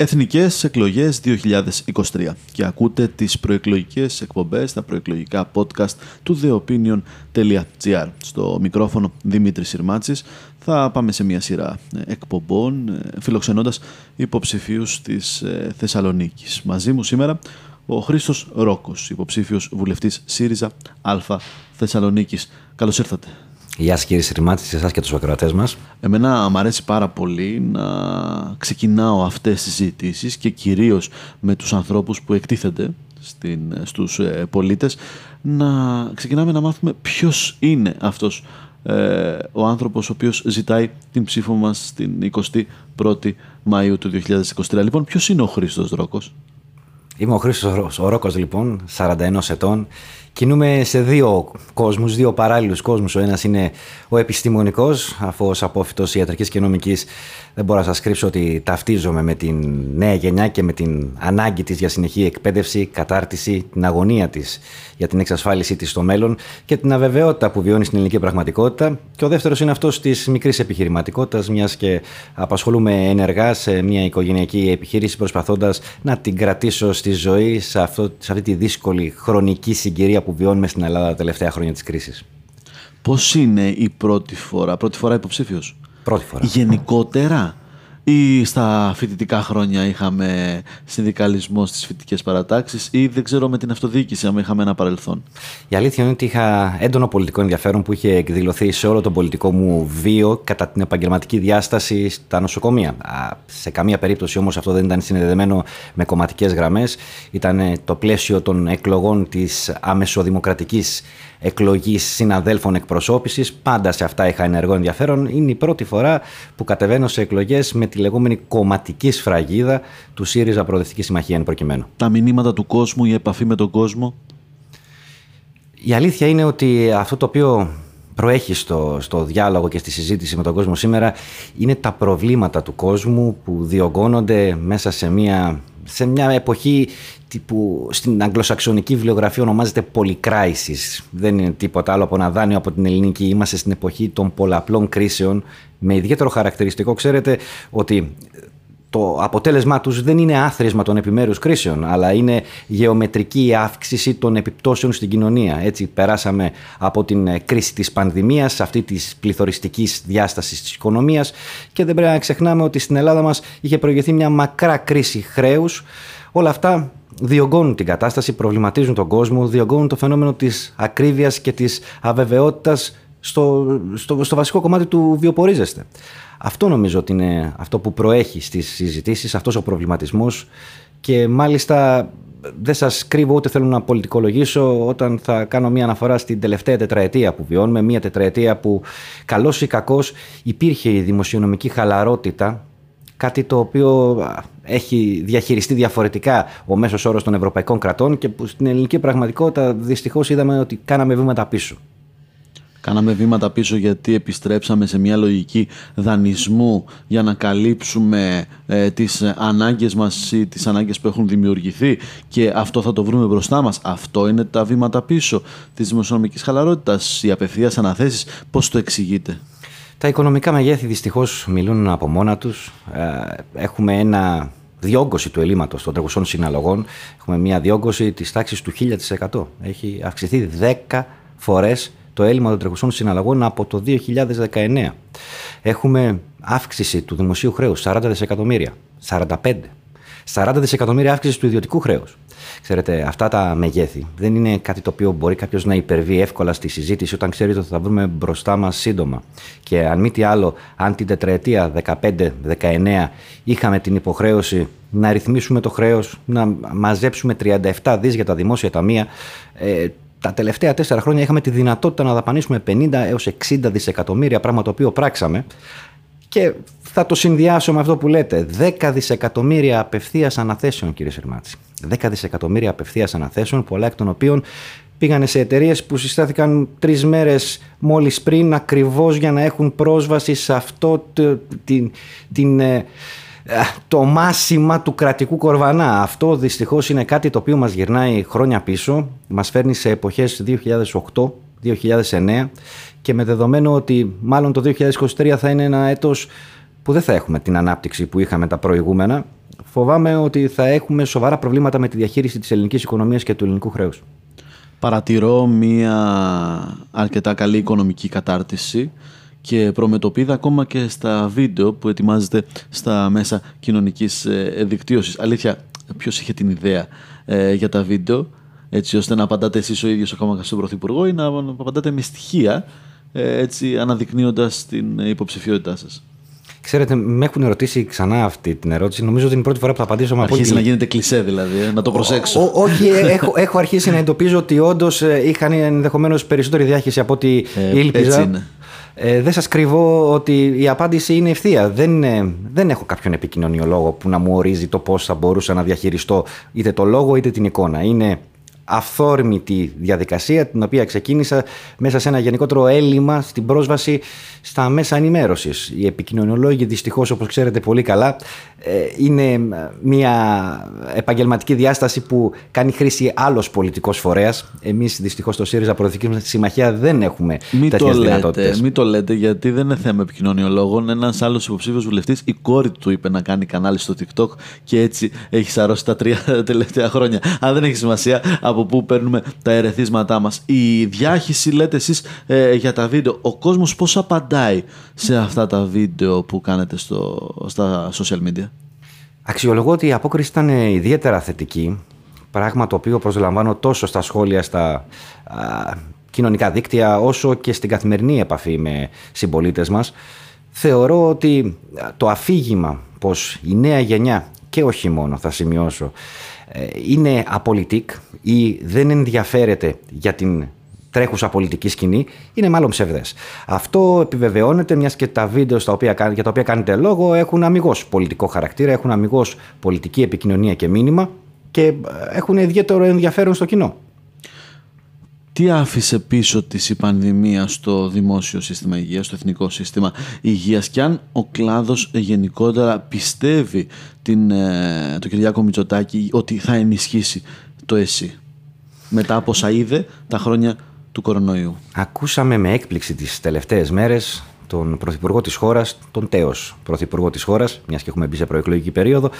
Εθνικές εκλογές 2023 και ακούτε τις προεκλογικές εκπομπές, τα προεκλογικά podcast του theopinion.gr. Στο μικρόφωνο Δημήτρης Συρμάτσης θα πάμε σε μια σειρά εκπομπών ε, φιλοξενώντας υποψηφίους της ε, Θεσσαλονίκης. Μαζί μου σήμερα ο Χρήστος Ρόκος, υποψήφιος βουλευτής ΣΥΡΙΖΑ Α Θεσσαλονίκης. Καλώς ήρθατε. Γεια σας κύριε Συρμάτη, σε εσάς και τους ακροατές μας. Εμένα μου αρέσει πάρα πολύ να ξεκινάω αυτές τις συζητήσεις και κυρίως με τους ανθρώπους που εκτίθενται στην, στους ε, πολίτες να ξεκινάμε να μάθουμε ποιος είναι αυτός ε, ο άνθρωπος ο οποίος ζητάει την ψήφο μας στην 21η Μαΐου του 2023. Λοιπόν, ποιος είναι ο Χρήστος Ρόκος; Είμαι ο Χρήστος ο Ρόκος λοιπόν, 41 ετών Κινούμε σε δύο κόσμους, δύο παράλληλους κόσμους. Ο ένας είναι ο επιστημονικός, αφού ως απόφυτος ιατρικής και νομικής δεν μπορώ να σας κρύψω ότι ταυτίζομαι με την νέα γενιά και με την ανάγκη της για συνεχή εκπαίδευση, κατάρτιση, την αγωνία της για την εξασφάλισή της στο μέλλον και την αβεβαιότητα που βιώνει στην ελληνική πραγματικότητα. Και ο δεύτερος είναι αυτός της μικρής επιχειρηματικότητας, μιας και απασχολούμε ενεργά σε μια οικογενειακή επιχείρηση προσπαθώντας να την κρατήσω στη ζωή σε, αυτό, σε αυτή τη δύσκολη χρονική συγκυρία που βιώνουμε στην Ελλάδα τα τελευταία χρόνια της κρίσης; Πώς είναι η πρώτη φορά, πρώτη φορά υποψήφιος; Πρώτη φορά. Γενικότερα; Ή στα φοιτητικά χρόνια είχαμε συνδικαλισμό στις φοιτητικές παρατάξεις ή δεν ξέρω με την αυτοδιοίκηση αν είχαμε ένα παρελθόν. Η αλήθεια είναι ότι είχα έντονο πολιτικό ενδιαφέρον που είχε εκδηλωθεί σε όλο τον πολιτικό μου βίο κατά την επαγγελματική διάσταση στα νοσοκομεία. Σε καμία περίπτωση όμως αυτό δεν ήταν συνδεδεμένο με κομματικές γραμμές. Ήταν το πλαίσιο των εκλογών της αμεσοδημοκρατικής εκλογής συναδέλφων εκπροσώπησης. Πάντα σε αυτά είχα ενεργό ενδιαφέρον. Είναι η πρώτη φορά που κατεβαίνω σε εκλογές με τη λεγόμενη κομματική σφραγίδα του ΣΥΡΙΖΑ Προοδευτική Συμμαχία εν προκειμένου. Τα μηνύματα του κόσμου, η επαφή με τον κόσμο. Η αλήθεια είναι ότι αυτό το οποίο προέχει στο, στο διάλογο και στη συζήτηση με τον κόσμο σήμερα είναι τα προβλήματα του κόσμου που διωγγώνονται μέσα σε μια, σε μια εποχή που στην αγγλοσαξονική βιβλιογραφία ονομάζεται πολυκράισης. Δεν είναι τίποτα άλλο από ένα δάνειο από την ελληνική. Είμαστε στην εποχή των πολλαπλών κρίσεων με ιδιαίτερο χαρακτηριστικό. Ξέρετε ότι το αποτέλεσμά τους δεν είναι άθροισμα των επιμέρους κρίσεων, αλλά είναι γεωμετρική αύξηση των επιπτώσεων στην κοινωνία. Έτσι περάσαμε από την κρίση της πανδημίας, αυτή της πληθωριστικής διάστασης της οικονομίας και δεν πρέπει να ξεχνάμε ότι στην Ελλάδα μας είχε προηγηθεί μια μακρά κρίση χρέους. Όλα αυτά διωγγώνουν την κατάσταση, προβληματίζουν τον κόσμο, διωγγώνουν το φαινόμενο της ακρίβειας και της αβεβαιότητας στο, στο, στο βασικό κομμάτι του βιοπορίζεστε. Αυτό νομίζω ότι είναι αυτό που προέχει στις συζητήσεις, αυτός ο προβληματισμός και μάλιστα δεν σας κρύβω ούτε θέλω να πολιτικολογήσω όταν θα κάνω μια αναφορά στην τελευταία τετραετία που βιώνουμε, μια τετραετία που καλός ή κακός υπήρχε η δημοσιονομική χαλαρότητα κάτι το οποίο έχει διαχειριστεί διαφορετικά ο μέσος όρος των ευρωπαϊκών κρατών και που στην ελληνική πραγματικότητα δυστυχώς είδαμε ότι κάναμε βήματα πίσω. Κάναμε βήματα πίσω γιατί επιστρέψαμε σε μια λογική δανεισμού για να καλύψουμε ε, τις ανάγκες μας ή τις ανάγκες που έχουν δημιουργηθεί και αυτό θα το βρούμε μπροστά μας. Αυτό είναι τα βήματα πίσω της δημοσιονομικής χαλαρότητας, οι απευθείας αναθέσεις. Πώς το εξηγείτε; Τα οικονομικά μεγέθη δυστυχώς μιλούν από μόνα τους. Ε, έχουμε ένα διόγκωση του ελλείμματος των τρεχουσών συναλλαγών. Έχουμε μια διόγκωση της τάξης του 1000%. Έχει αυξηθεί 10 φορές το έλλειμμα των τρεχουσών συναλλαγών από το 2019. Έχουμε αύξηση του δημοσίου χρέους 40 δισεκατομμύρια, 45. 40 δισεκατομμύρια αύξηση του ιδιωτικού χρέους. Ξέρετε, αυτά τα μεγέθη δεν είναι κάτι το οποίο μπορεί κάποιος να υπερβεί εύκολα στη συζήτηση όταν ξέρει ότι θα βρούμε μπροστά μας σύντομα. Και αν μη τι άλλο, αν την τετραετία 15-19 είχαμε την υποχρέωση να ρυθμίσουμε το χρέος, να μαζέψουμε 37 δις για τα δημόσια ταμεία, ε, τα τελευταία τέσσερα χρόνια είχαμε τη δυνατότητα να δαπανίσουμε 50 έως 60 δισεκατομμύρια, πράγμα το οποίο πράξαμε. Και θα το συνδυάσω με αυτό που λέτε. 10 δισεκατομμύρια απευθείας αναθέσεων, κύριε Σερμάτση. 10 δισεκατομμύρια απευθείας αναθέσεων, πολλά εκ των οποίων πήγανε σε εταιρείες που συστάθηκαν τρεις μέρες μόλις πριν, ακριβώς για να έχουν πρόσβαση σε αυτό το, την, την, ε, το μάσιμα του κρατικού κορβανά. Αυτό δυστυχώς είναι κάτι το οποίο μας γυρνάει χρόνια πίσω, μας φέρνει σε εποχές 2008-2009 και με δεδομένο ότι μάλλον το 2023 θα είναι ένα έτος που δεν θα έχουμε την ανάπτυξη που είχαμε τα προηγούμενα, φοβάμαι ότι θα έχουμε σοβαρά προβλήματα με τη διαχείριση της ελληνικής οικονομίας και του ελληνικού χρέους. Παρατηρώ μία αρκετά καλή οικονομική κατάρτιση και προμετωπίδα ακόμα και στα βίντεο που ετοιμάζεται στα μέσα κοινωνικής ε, δικτύωσης. Αλήθεια, ποιος είχε την ιδέα ε, για τα βίντεο, έτσι ώστε να απαντάτε εσείς ο ίδιος ακόμα στον Πρωθυπουργό ή να απαντάτε με στοιχεία, ε, έτσι αναδεικνύοντας την υποψηφιότητά σας. Ξέρετε, με έχουν ερωτήσει ξανά αυτή την ερώτηση. Νομίζω ότι είναι η πρώτη φορά που θα απαντήσω με Αρχίζει να γίνεται κλεισέ, δηλαδή, ε, να το προσέξω. όχι, έχω, έχω αρχίσει να εντοπίζω ότι όντως είχαν ενδεχομένως περισσότερη διάχυση από ό,τι ε, ήλπιζα. Έτσι είναι. Ε, δεν σας κρυβώ ότι η απάντηση είναι ευθεία. Δεν, δεν έχω κάποιον επικοινωνιολόγο που να μου ορίζει το πώς θα μπορούσα να διαχειριστώ είτε το λόγο είτε την εικόνα. Είναι αυθόρμητη διαδικασία την οποία ξεκίνησα μέσα σε ένα γενικότερο έλλειμμα στην πρόσβαση στα μέσα ενημέρωσης. Οι επικοινωνιολόγοι δυστυχώς, όπως ξέρετε πολύ καλά, ε, είναι μια επαγγελματική διάσταση που κάνει χρήση άλλος πολιτικός φορέας. Εμείς δυστυχώς στο ΣΥΡΙΖΑ Προοδευτική μα Συμμαχία δεν έχουμε τέτοιες δυνατότητες. Μην το λέτε, γιατί δεν είναι θέμα επικοινωνιολόγων. Ένας άλλος υποψήφιος βουλευτής, η κόρη του είπε να κάνει κανάλι στο TikTok και έτσι έχει σαρώσει τα τρία τελευταία χρόνια. Αν δεν έχει σημασία από πού παίρνουμε τα ερεθίσματά μας. Η διάχυση, λέτε εσείς ε, για τα βίντεο, ο κόσμος πώς απαντά σε αυτά τα βίντεο που κάνετε στο, στα social media; Αξιολογώ ότι η απόκριση ήταν ιδιαίτερα θετική, πράγμα το οποίο προσλαμβάνω τόσο στα σχόλια, στα κοινωνικά δίκτυα, όσο και στην καθημερινή επαφή με συμπολίτες μας. Θεωρώ ότι το αφήγημα πως η νέα γενιά και όχι μόνο θα σημειώσω ε, είναι απολυτικ ή δεν ενδιαφέρεται για την τρέχουσα πολιτική σκηνή είναι μάλλον ψευδές. Αυτό επιβεβαιώνεται μιας και τα βίντεο στα οποία, για τα οποία κάνετε λόγο έχουν αμυγός πολιτικό χαρακτήρα, έχουν αμυγός πολιτική επικοινωνία και μήνυμα και ε, έχουν ιδιαίτερο ενδιαφέρον στο κοινό. Τι άφησε πίσω της η πανδημία στο δημόσιο σύστημα υγείας, στο εθνικό σύστημα υγείας και αν ο κλάδος γενικότερα πιστεύει την, ε, το Κυριάκο Μητσοτάκη ότι θα ενισχύσει το ΕΣΥ μετά από όσα είδε τα χρόνια του κορονοϊού; Ακούσαμε με έκπληξη τις τελευταίες μέρες τον Πρωθυπουργό της χώρας, τον τέος Πρωθυπουργό της χώρας, μιας και έχουμε μπει σε προεκλογική περίοδο,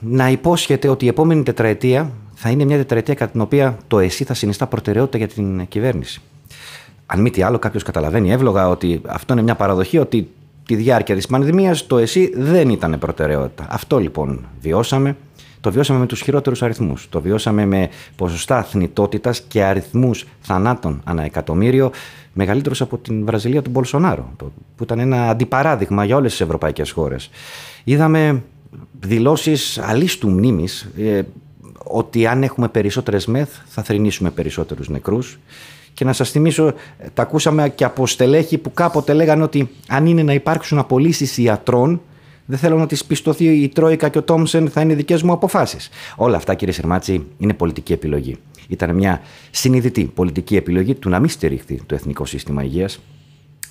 να υπόσχεται ότι η επόμενη τετραετία θα είναι μια τετραετία κατά την οποία το ΕΣΥ θα συνιστά προτεραιότητα για την κυβέρνηση. Αν μη τι άλλο, κάποιος καταλαβαίνει εύλογα ότι αυτό είναι μια παραδοχή ότι τη διάρκεια της πανδημίας το ΕΣΥ δεν ήταν προτεραιότητα. Αυτό λοιπόν βιώσαμε. Το βιώσαμε με τους χειρότερους αριθμούς. Το βιώσαμε με ποσοστά θνητότητας και αριθμούς θανάτων ανά εκατομμύριο μεγαλύτερους από την Βραζιλία του Μπολσονάρο, που ήταν ένα αντιπαράδειγμα για όλες τις ευρωπαϊκές χώρες. Είδαμε δηλώσεις αλίστου μνήμης ε, ότι αν έχουμε περισσότερες μεθ θα θρυνήσουμε περισσότερους νεκρούς και να σας θυμίσω, τα ακούσαμε και από στελέχη που κάποτε λέγανε ότι αν είναι να υπάρξουν απολύσεις ιατρών δεν θέλω να της πιστωθεί η Τρόικα και ο Τόμσεν θα είναι δικές μου αποφάσεις. Όλα αυτά, κύριε Σερμάτση, είναι πολιτική επιλογή. Ήταν μια συνειδητή πολιτική επιλογή του να μην στηριχθεί το Εθνικό Σύστημα Υγείας.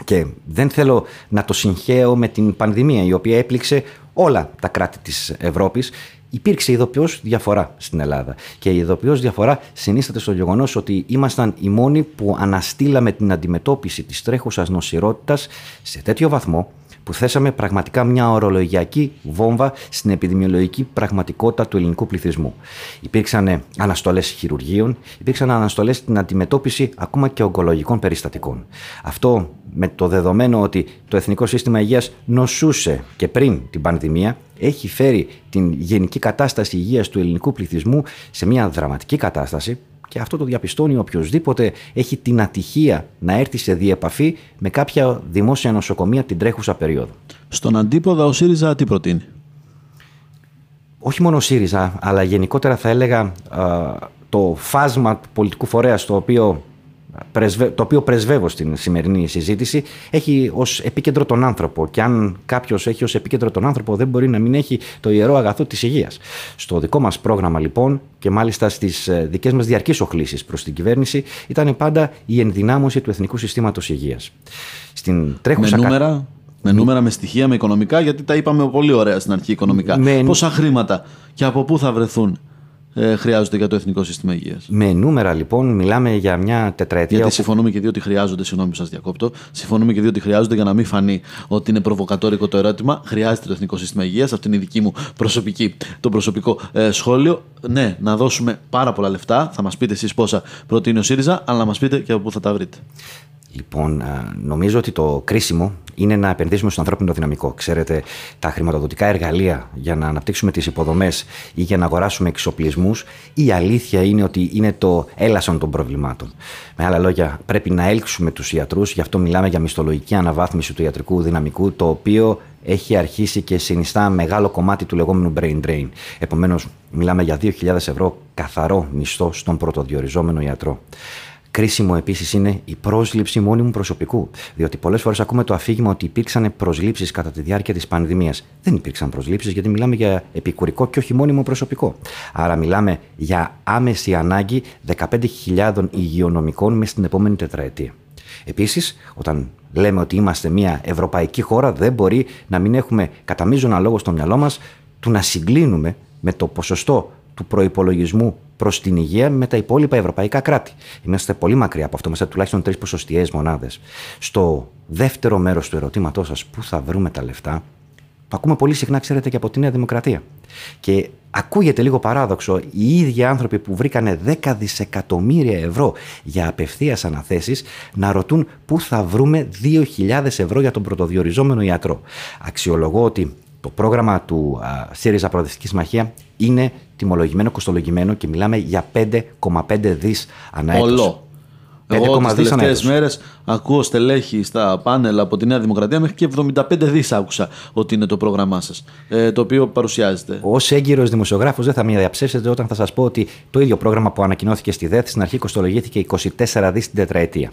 Και δεν θέλω να το συγχαίω με την πανδημία η οποία έπληξε όλα τα κράτη της Ευρώπης υπήρξε ειδοποιώς διαφορά στην Ελλάδα. Και η ειδοποιώς διαφορά συνίσταται στο γεγονός ότι ήμασταν οι μόνοι που αναστήλαμε την αντιμετώπιση της τρέχουσας νοσηρότητας σε τέτοιο βαθμό που θέσαμε πραγματικά μια ορολογιακή βόμβα στην επιδημιολογική πραγματικότητα του ελληνικού πληθυσμού. Υπήρξαν αναστολές χειρουργείων, υπήρξαν αναστολές στην αντιμετώπιση ακόμα και ογκολογικών περιστατικών. Αυτό με το δεδομένο ότι το Εθνικό Σύστημα Υγείας νοσούσε και πριν την πανδημία, έχει φέρει την γενική κατάσταση υγείας του ελληνικού πληθυσμού σε μια δραματική κατάσταση και αυτό το διαπιστώνει οποιοδήποτε έχει την ατυχία να έρθει σε διεπαφή με κάποια δημόσια νοσοκομεία την τρέχουσα περίοδο. Στον αντίποδα ο ΣΥΡΙΖΑ τι προτείνει; Όχι μόνο ο ΣΥΡΙΖΑ, αλλά γενικότερα θα έλεγα το φάσμα πολιτικού φορέα στο οποίο το οποίο πρεσβεύω στην σημερινή συζήτηση, έχει ως επίκεντρο τον άνθρωπο. Και αν κάποιος έχει ως επίκεντρο τον άνθρωπο, δεν μπορεί να μην έχει το ιερό αγαθό της υγείας. Στο δικό μας πρόγραμμα, λοιπόν, και μάλιστα στις ε, δικές μας διαρκείς οχλήσεις προς την κυβέρνηση, ήταν πάντα η ενδυνάμωση του εθνικού συστήματος υγείας. Στην τρέχουσα. Με νούμερα, με νούμερα, με στοιχεία, με οικονομικά, γιατί τα είπαμε πολύ ωραία στην αρχή οικονομικά. Με... Πόσα χρήματα και από πού θα βρεθούν; Ε, χρειάζονται για το Εθνικό Σύστημα Υγείας. Με νούμερα λοιπόν, μιλάμε για μια τετραετία. Γιατί όπου... συμφωνούμε και δύο ότι χρειάζονται, συγγνώμη που σας διακόπτω, συμφωνούμε και δύο ότι χρειάζονται για να μην φανεί ότι είναι προβοκατόρικο το ερώτημα. Χρειάζεται το Εθνικό Σύστημα Υγείας. Αυτή είναι η δική μου προσωπική, το προσωπικό ε, σχόλιο. Ναι, να δώσουμε πάρα πολλά λεφτά. Θα μας πείτε εσείς πόσα προτείνει ο ΣΥΡΙΖΑ, αλλά να μας πείτε και από πού θα τα βρείτε. Λοιπόν, νομίζω ότι το κρίσιμο είναι να επενδύσουμε στο ανθρώπινο δυναμικό. Ξέρετε, τα χρηματοδοτικά εργαλεία για να αναπτύξουμε τις υποδομές ή για να αγοράσουμε εξοπλισμούς, η αλήθεια είναι ότι είναι το έλασον των προβλημάτων. Με άλλα λόγια, πρέπει να έλξουμε τους ιατρούς, γι' αυτό μιλάμε για μισθολογική αναβάθμιση του ιατρικού δυναμικού, το οποίο έχει αρχίσει και συνιστά μεγάλο κομμάτι του λεγόμενου brain drain. Επομένως, μιλάμε για 2.000 ευρώ καθαρό μισθό στον πρωτοδιοριζόμενο ιατρό. Κρίσιμο επίσης είναι η πρόσληψη μόνιμου προσωπικού. Διότι πολλές φορές ακούμε το αφήγημα ότι υπήρξαν προσλήψεις κατά τη διάρκεια της πανδημίας. Δεν υπήρξαν προσλήψεις γιατί μιλάμε για επικουρικό και όχι μόνιμο προσωπικό. Άρα μιλάμε για άμεση ανάγκη 15.000 υγειονομικών μες στην επόμενη τετραετία. Επίσης, όταν λέμε ότι είμαστε μια ευρωπαϊκή χώρα, δεν μπορεί να μην έχουμε κατά μείζωνα λόγο στο μυαλό μας του να συγκλίνουμε με το ποσοστό του προπολογισμού προς την υγεία με τα υπόλοιπα ευρωπαϊκά κράτη. Είμαστε πολύ μακριά από αυτό, είμαστε τουλάχιστον τρεις ποσοστιαίες μονάδες. Στο δεύτερο μέρος του ερωτήματός σας, πού θα βρούμε τα λεφτά, το ακούμε πολύ συχνά, ξέρετε, και από τη Νέα Δημοκρατία. Και ακούγεται λίγο παράδοξο οι ίδιοι άνθρωποι που βρήκανε 10 δισεκατομμύρια ευρώ για απευθείας αναθέσεις να ρωτούν πού θα βρούμε 2.000 ευρώ για τον πρωτοδιοριζόμενο ιατρό. Αξιολογώ ότι το πρόγραμμα του ΣΥΡΙΖΑ Προοδευτική Συμμαχία είναι τιμολογημένο, κοστολογημένο και μιλάμε για 5,5 δις ανά έτος. Εγώ τις τελευταίες μέρες ακούω στελέχη στα πάνελ από τη Νέα Δημοκρατία μέχρι και 75 δις άκουσα ότι είναι το πρόγραμμά σας. Ε, το οποίο παρουσιάζεται. Ω έγκυρος δημοσιογράφος δεν θα με διαψεύσετε όταν θα σας πω ότι το ίδιο πρόγραμμα που ανακοινώθηκε στη ΔΕΘ στην αρχή κοστολογήθηκε 24 δις την τετραετία.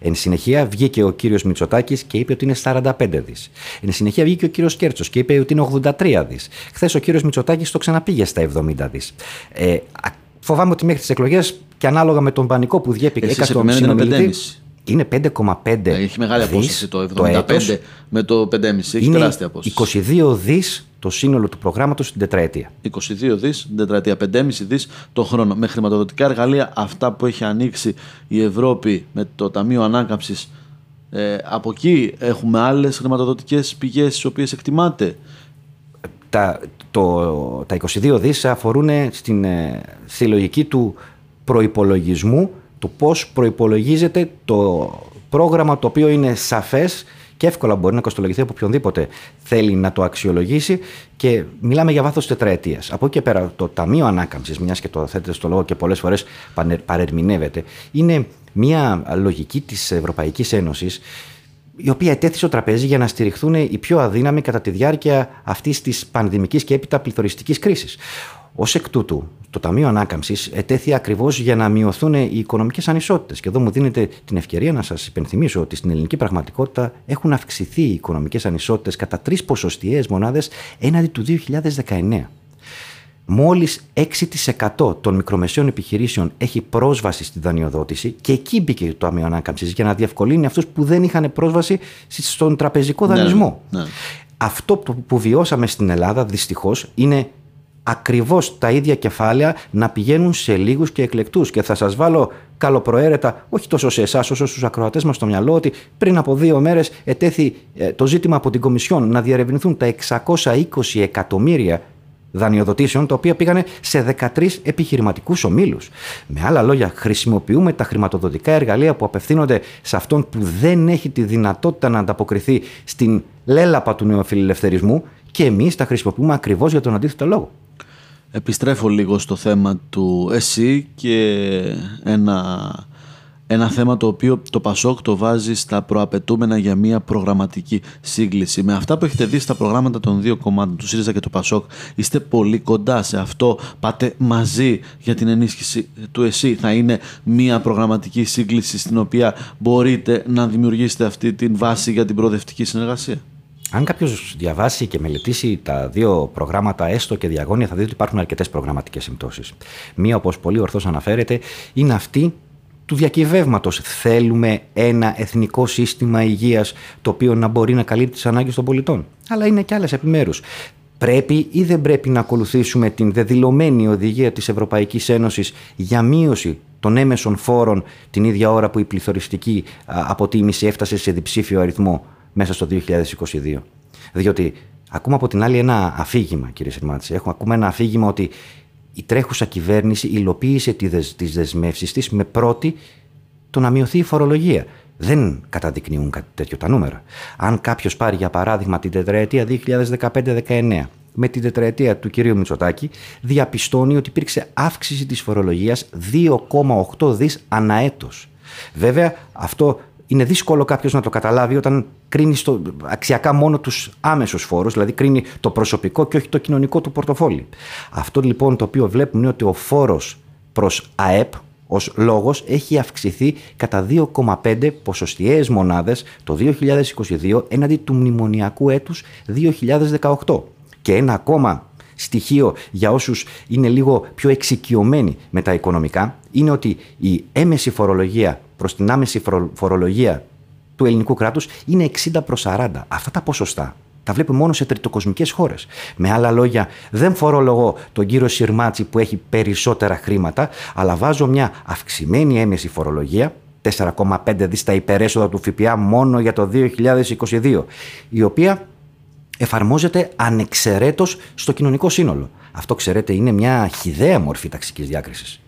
Εν συνεχεία βγήκε ο κύριος Μητσοτάκης και είπε ότι είναι 45 δις. Εν συνεχεία βγήκε ο κύριος Κέρτσος και είπε ότι είναι 83 δις. Χθες ο κύριος Μητσοτάκης το ξαναπήγε στα 70 δις. Ε, φοβάμαι ότι μέχρι τις εκλογές και ανάλογα με τον πανικό που διέπει Εσείς τον συνομιλητή. Είναι 5,5. Έχει μεγάλη απόσταση το 75 με το 5,5. Έχει τεράστια απόσταση. 22 δις το σύνολο του προγράμματος στην τετραετία. 22 δις την τετραετία. 5,5 δις το χρόνο. Με χρηματοδοτικά εργαλεία, αυτά που έχει ανοίξει η Ευρώπη με το Ταμείο Ανάκαμψης. Ε, από εκεί έχουμε άλλες χρηματοδοτικές πηγές τι οποίες εκτιμάτε. Τα, το, τα 22 δις αφορούν στην, ε, στη λογική του προϋπολογισμού του πώς προϋπολογίζεται το πρόγραμμα το οποίο είναι σαφές και εύκολα μπορεί να κοστολογηθεί από οποιονδήποτε θέλει να το αξιολογήσει και μιλάμε για βάθος τετραετίας. Από εκεί και πέρα το Ταμείο Ανάκαμψης, μιας και το θέτετε στο λόγο και πολλές φορές παρερμηνεύεται, είναι μια λογική της Ευρωπαϊκής Ένωσης η οποία ετέθη στο τραπέζι για να στηριχθούν οι πιο αδύναμοι κατά τη διάρκεια αυτής της πανδημικής και έπειτα πληθωριστικής κρίσης. Ω εκ τούτου, το Ταμείο Ανάκαμψης ετέθη ακριβώς για να μειωθούν οι οικονομικές ανισότητες. Και εδώ μου δίνετε την ευκαιρία να σας υπενθυμίσω ότι στην ελληνική πραγματικότητα έχουν αυξηθεί οι οικονομικές ανισότητες κατά τρεις ποσοστιαίες μονάδες έναντι του 2019. Μόλις 6% των μικρομεσαίων επιχειρήσεων έχει πρόσβαση στη δανειοδότηση και εκεί μπήκε το Ταμείο Ανάκαμψης για να διευκολύνει αυτούς που δεν είχαν πρόσβαση στον τραπεζικό ναι, δανεισμό. Ναι, ναι. Αυτό που βιώσαμε στην Ελλάδα δυστυχώς είναι ακριβώς τα ίδια κεφάλαια να πηγαίνουν σε λίγους και εκλεκτούς. Και θα σας βάλω καλοπροαίρετα, όχι τόσο σε εσάς όσο στους ακροατές μας στο μυαλό, ότι πριν από δύο μέρες ετέθη ε, το ζήτημα από την Κομισιόν να διαρευνηθούν τα 620 εκατομμύρια δανειοδοτήσεων, τα οποία πήγαν σε 13 επιχειρηματικούς ομίλους. Με άλλα λόγια, χρησιμοποιούμε τα χρηματοδοτικά εργαλεία που απευθύνονται σε αυτόν που δεν έχει τη δυνατότητα να ανταποκριθεί στην λέλαπα του νεοφιλελευθερισμού και εμείς τα χρησιμοποιούμε ακριβώς για τον αντίθετο λόγο. Επιστρέφω λίγο στο θέμα του ΕΣΥ και ένα ένα θέμα το οποίο το Πασόκ το βάζει στα προαπαιτούμενα για μια προγραμματική σύγκληση. Με αυτά που έχετε δει στα προγράμματα των δύο κομμάτων, του ΣΥΡΙΖΑ και του Πασόκ, είστε πολύ κοντά σε αυτό. Πάτε μαζί για την ενίσχυση του ΕΣΥ. Θα είναι μια προγραμματική σύγκληση στην οποία μπορείτε να δημιουργήσετε αυτή την βάση για την προοδευτική συνεργασία. Αν κάποιος διαβάσει και μελετήσει τα δύο προγράμματα, έστω και διαγώνια, θα δει ότι υπάρχουν αρκετές προγραμματικές συμπτώσεις. Μία, όπως πολύ ορθώς αναφέρεται, είναι αυτή του διακυβεύματος. Θέλουμε ένα εθνικό σύστημα υγείας το οποίο να μπορεί να καλύπτει τις ανάγκες των πολιτών. Αλλά είναι και άλλες επιμέρους. Πρέπει ή δεν πρέπει να ακολουθήσουμε την δεδηλωμένη οδηγία της Ευρωπαϊκής Ένωσης για μείωση των έμεσων φόρων την ίδια ώρα που η πληθωριστική αποτίμηση έφτασε σε διψήφιο αριθμό μέσα στο 2022. Διότι ακούμε από την άλλη ένα αφήγημα, κύριε Σερμάτση. Έχουμε ακούμε ένα αφήγημα ότι η τρέχουσα κυβέρνηση υλοποίησε τις δεσμεύσεις της με πρώτη το να μειωθεί η φορολογία. Δεν καταδεικνύουν κάτι τέτοιο τα νούμερα. Αν κάποιος πάρει για παράδειγμα την τετραετία 2015-19 με την τετραετία του κυρίου Μητσοτάκη, διαπιστώνει ότι υπήρξε αύξηση της φορολογίας 2,8 δις αναέτος. Βέβαια, αυτό είναι δύσκολο κάποιος να το καταλάβει όταν κρίνει στο, αξιακά μόνο τους άμεσους φόρους, δηλαδή κρίνει το προσωπικό και όχι το κοινωνικό του πορτοφόλι. Αυτό λοιπόν το οποίο βλέπουμε είναι ότι ο φόρος προς ΑΕΠ ως λόγος έχει αυξηθεί κατά 2,5 ποσοστιαίες μονάδες το 2022 έναντι του μνημονιακού έτους 2018. Και ένα ακόμα στοιχείο για όσους είναι λίγο πιο εξοικειωμένοι με τα οικονομικά είναι ότι η έμεση φορολογία προς την άμεση φορολογία του ελληνικού κράτους είναι 60 προς 40. Αυτά τα ποσοστά τα βλέπουμε μόνο σε τριτοκοσμικές χώρες. Με άλλα λόγια, δεν φορολογώ τον κύριο Σιρμάτσι που έχει περισσότερα χρήματα, αλλά βάζω μια αυξημένη έμμεση φορολογία 4,5 δις τα υπερέσοδα του ΦΠΑ μόνο για το 2022, η οποία εφαρμόζεται ανεξαιρέτως στο κοινωνικό σύνολο. Αυτό, ξέρετε, είναι μια χυδαία μορφή ταξικής διάκρισης.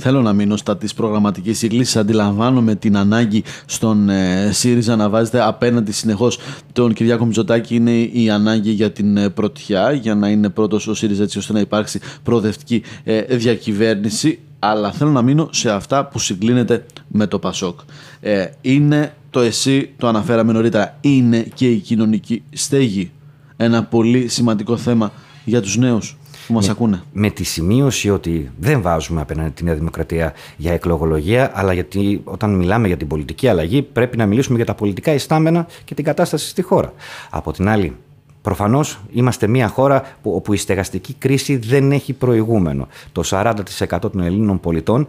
Θέλω να μείνω στα της προγραμματικής σύγκλησης. Αντιλαμβάνομαι την ανάγκη στον ε, ΣΥΡΙΖΑ να βάζετε απέναντι συνεχώς τον Κυριάκο Μητσοτάκη. Είναι η ανάγκη για την ε, πρωτιά, για να είναι πρώτος ο ΣΥΡΙΖΑ έτσι ώστε να υπάρξει προοδευτική ε, διακυβέρνηση. Αλλά θέλω να μείνω σε αυτά που συγκλίνεται με το ΠΑΣΟΚ. Ε, είναι το εσύ, το αναφέραμε νωρίτερα, είναι και η κοινωνική στέγη. Ένα πολύ σημαντικό θέμα για τους νέους που μας με, ακούνε. Με τη σημείωση ότι δεν βάζουμε απέναντι τη Νέα Δημοκρατία για εκλογολογία, αλλά γιατί όταν μιλάμε για την πολιτική αλλαγή πρέπει να μιλήσουμε για τα πολιτικά ιστάμενα και την κατάσταση στη χώρα. Από την άλλη, Προφανώς είμαστε μια χώρα που, όπου η στεγαστική κρίση δεν έχει προηγούμενο. Το 40% των Ελλήνων πολιτών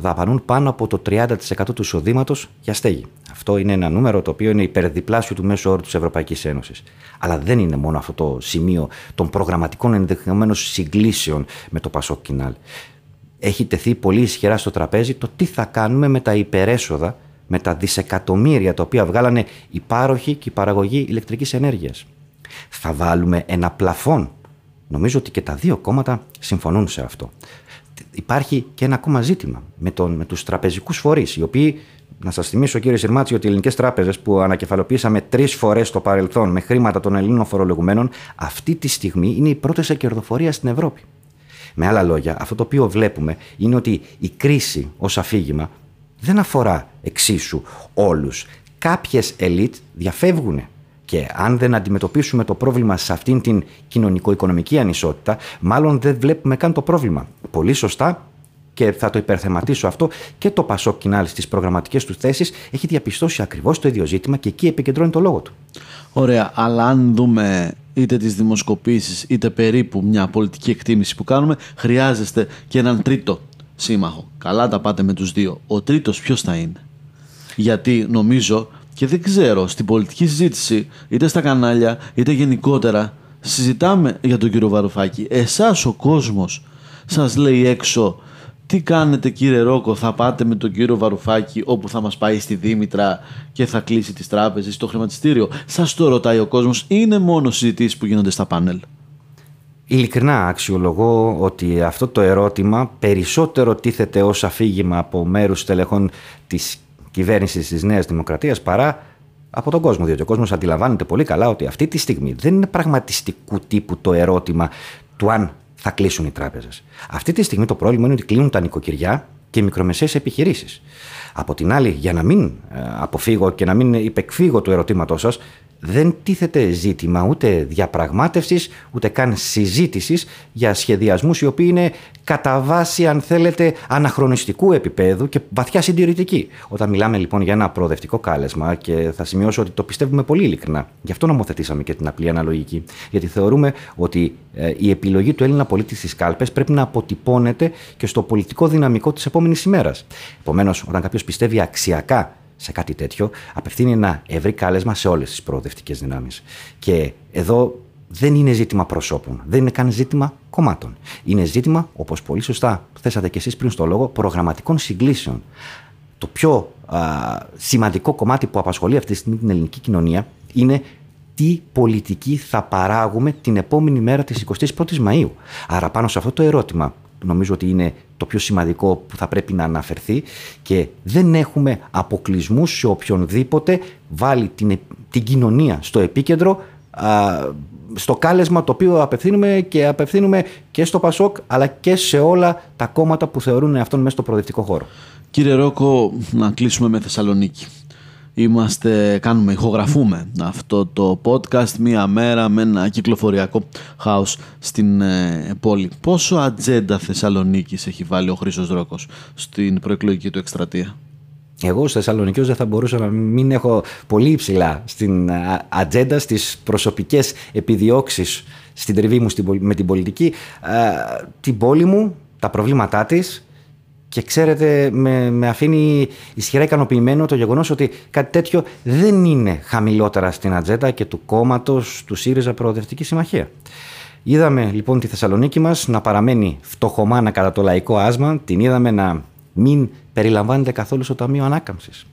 δαπανούν πάνω από το 30% του εισοδήματος για στέγη. Αυτό είναι ένα νούμερο το οποίο είναι υπερδιπλάσιο του μέσου όρου της Ευρωπαϊκής Ένωσης. Αλλά δεν είναι μόνο αυτό το σημείο των προγραμματικών ενδεχομένω συγκλήσεων με το Πασόκ Κινάλ. Έχει τεθεί πολύ ισχυρά στο τραπέζι το τι θα κάνουμε με τα υπερέσοδα, με τα δισεκατομμύρια τα οποία βγάλανε οι πάροχοι και η παραγωγή ηλεκτρικής ενέργειας. Θα βάλουμε ένα πλαφόν. Νομίζω ότι και τα δύο κόμματα συμφωνούν σε αυτό υπάρχει και ένα ακόμα ζήτημα με, τον, με τους τραπεζικούς φορείς, οι οποίοι, να σας θυμίσω κύριε Συρμάτση, ότι οι ελληνικές τράπεζες που ανακεφαλοποίησαμε τρεις φορές στο παρελθόν με χρήματα των Ελλήνων φορολογουμένων, αυτή τη στιγμή είναι οι πρώτες σε κερδοφορία στην Ευρώπη. Με άλλα λόγια, αυτό το οποίο βλέπουμε είναι ότι η κρίση ως αφήγημα δεν αφορά εξίσου όλους. Κάποιες ελίτ διαφεύγουν και αν δεν αντιμετωπίσουμε το πρόβλημα σε αυτήν την κοινωνικο-οικονομική ανισότητα, μάλλον δεν βλέπουμε καν το πρόβλημα. Πολύ σωστά και θα το υπερθεματίσω αυτό, και το Πασόκ Κινάλ στις προγραμματικές του θέσεις έχει διαπιστώσει ακριβώς το ίδιο ζήτημα και εκεί επικεντρώνει το λόγο του. Ωραία, αλλά αν δούμε είτε τις δημοσκοπήσεις είτε περίπου μια πολιτική εκτίμηση που κάνουμε, χρειάζεστε και έναν τρίτο σύμμαχο. Καλά τα πάτε με τους δύο. Ο τρίτος ποιος θα είναι; Γιατί νομίζω και δεν ξέρω, στην πολιτική συζήτηση, είτε στα κανάλια, είτε γενικότερα, συζητάμε για τον κύριο Βαρουφάκη. Εσάς ο κόσμος σας λέει έξω τι κάνετε κύριε Ρόκο, θα πάτε με τον κύριο Βαρουφάκη όπου θα μας πάει στη Δήμητρα και θα κλείσει τις τράπεζες στο χρηματιστήριο. Σας το ρωτάει ο κόσμος, είναι μόνο συζητήσεις που γίνονται στα πάνελ. Ειλικρινά αξιολογώ ότι αυτό το ερώτημα περισσότερο τίθεται ως αφήγημα από μέρους τελεχών της κυβέρνησης της Νέας Δημοκρατίας παρά από τον κόσμο. Διότι ο κόσμος αντιλαμβάνεται πολύ καλά ότι αυτή τη στιγμή δεν είναι πραγματιστικού τύπου το ερώτημα του αν θα κλείσουν οι τράπεζες. Αυτή τη στιγμή το πρόβλημα είναι ότι κλείνουν τα νοικοκυριά και οι μικρομεσαίες επιχειρήσεις. Από την άλλη, για να μην ε, αποφύγω και να μην υπεκφύγω του ερωτήματός σας, δεν τίθεται ζήτημα ούτε διαπραγμάτευσης ούτε καν συζήτησης για σχεδιασμούς οι οποίοι είναι κατά βάση αν θέλετε αναχρονιστικού επίπεδου και βαθιά συντηρητικοί. Όταν μιλάμε λοιπόν για ένα προοδευτικό κάλεσμα και θα σημειώσω ότι το πιστεύουμε πολύ ειλικρινά, γι' αυτό νομοθετήσαμε και την απλή αναλογική, γιατί θεωρούμε ότι ε, η επιλογή του Έλληνα πολίτη στις κάλπες πρέπει να αποτυπώνεται και στο πολιτικό δυναμικό της επόμενης ημέρας. Επομένως, όταν κάποιος πιστεύει αξιακά σε κάτι τέτοιο, απευθύνει ένα ευρύ κάλεσμα σε όλες τις προοδευτικές δυνάμεις. Και εδώ δεν είναι ζήτημα προσώπων, δεν είναι καν ζήτημα κομμάτων. Είναι ζήτημα, όπως πολύ σωστά θέσατε και εσείς πριν στο λόγο, προγραμματικών συγκλήσεων. Το πιο α, σημαντικό κομμάτι που απασχολεί αυτή τη στιγμή την ελληνική κοινωνία είναι τι πολιτική θα παράγουμε την επόμενη μέρα της 21ης Μαΐου. Άρα πάνω σε αυτό το ερώτημα νομίζω ότι είναι το πιο σημαντικό που θα πρέπει να αναφερθεί και δεν έχουμε αποκλεισμούς σε οποιονδήποτε βάλει την, την κοινωνία στο επίκεντρο στο κάλεσμα το οποίο απευθύνουμε και απευθύνουμε και στο Πασόκ αλλά και σε όλα τα κόμματα που θεωρούν αυτόν μέσα στο προοδευτικό χώρο. Κύριε Ρόκο, να κλείσουμε με Θεσσαλονίκη. Είμαστε, κάνουμε, ηχογραφούμε αυτό το podcast μία μέρα με ένα κυκλοφοριακό χάος στην ε, πόλη. Πόσο ατζέντα Θεσσαλονίκης έχει βάλει ο Χρήστος Ρόκος στην προεκλογική του εκστρατεία; Εγώ ως Θεσσαλονικιός δεν θα μπορούσα να μην έχω πολύ υψηλά στην ατζέντα, στις προσωπικές επιδιώξεις στην τριβή μου με την πολιτική, την πόλη μου, τα προβλήματά της και ξέρετε με, με αφήνει ισχυρά ικανοποιημένο το γεγονός ότι κάτι τέτοιο δεν είναι χαμηλότερα στην ατζέντα και του κόμματος του ΣΥΡΙΖΑ Προοδευτική Συμμαχία. Είδαμε λοιπόν τη Θεσσαλονίκη μας να παραμένει φτωχομάνα κατά το λαϊκό άσμα, την είδαμε να μην περιλαμβάνεται καθόλου στο Ταμείο Ανάκαμψης.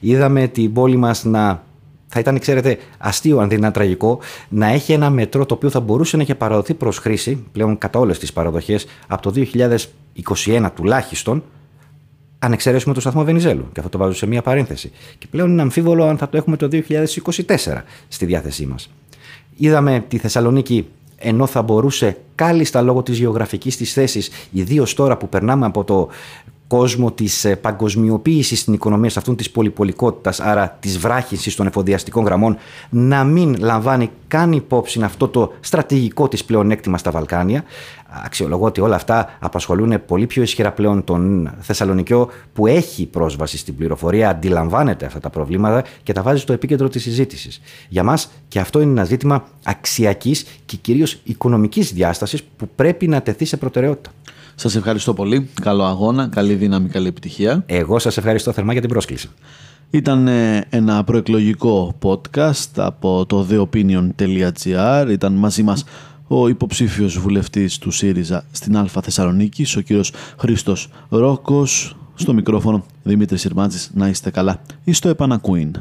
Είδαμε την πόλη μας να. Θα ήταν, ξέρετε, αστείο αν δεν ήταν τραγικό, να έχει ένα μετρό το οποίο θα μπορούσε να έχει παραδοθεί προς χρήση πλέον κατά όλες τις παραδοχές από το 2021 τουλάχιστον, αν εξαιρέσουμε το σταθμό Βενιζέλου. Και αυτό το βάζω σε μία παρένθεση. Και πλέον είναι αμφίβολο αν θα το έχουμε το 2024 στη διάθεσή μας. Είδαμε τη Θεσσαλονίκη ενώ θα μπορούσε κάλλιστα λόγω της γεωγραφικής της θέσης, ιδίως τώρα που περνάμε από το κόσμο της ε, παγκοσμιοποίησης στην οικονομία, σε αυτούν της πολυπολικότητας, άρα της βράχυνσης των εφοδιαστικών γραμμών, να μην λαμβάνει καν υπόψη αυτό το στρατηγικό της πλεονέκτημα στα Βαλκάνια. Αξιολογώ ότι όλα αυτά απασχολούν πολύ πιο ισχυρά πλέον τον Θεσσαλονικιό που έχει πρόσβαση στην πληροφορία, αντιλαμβάνεται αυτά τα προβλήματα και τα βάζει στο επίκεντρο της συζήτησης. Για μας και αυτό είναι ένα ζήτημα αξιακής και κυρίως οικονομικής διάστασης που πρέπει να τεθεί σε προτεραιότητα. Σας ευχαριστώ πολύ. Καλό αγώνα, καλή δύναμη, καλή επιτυχία. Εγώ σας ευχαριστώ θερμά για την πρόσκληση. Ήταν ε, ένα προεκλογικό podcast από το theopinion.gr. Ήταν μαζί μας ο υποψήφιος βουλευτής του ΣΥΡΙΖΑ στην Α Θεσσαλονίκη, ο κύριος Χρήστος Ρόκος. Στο μικρόφωνο Δημήτρης Συρμάτζης. Να είστε καλά. Ή στο επανακούιν.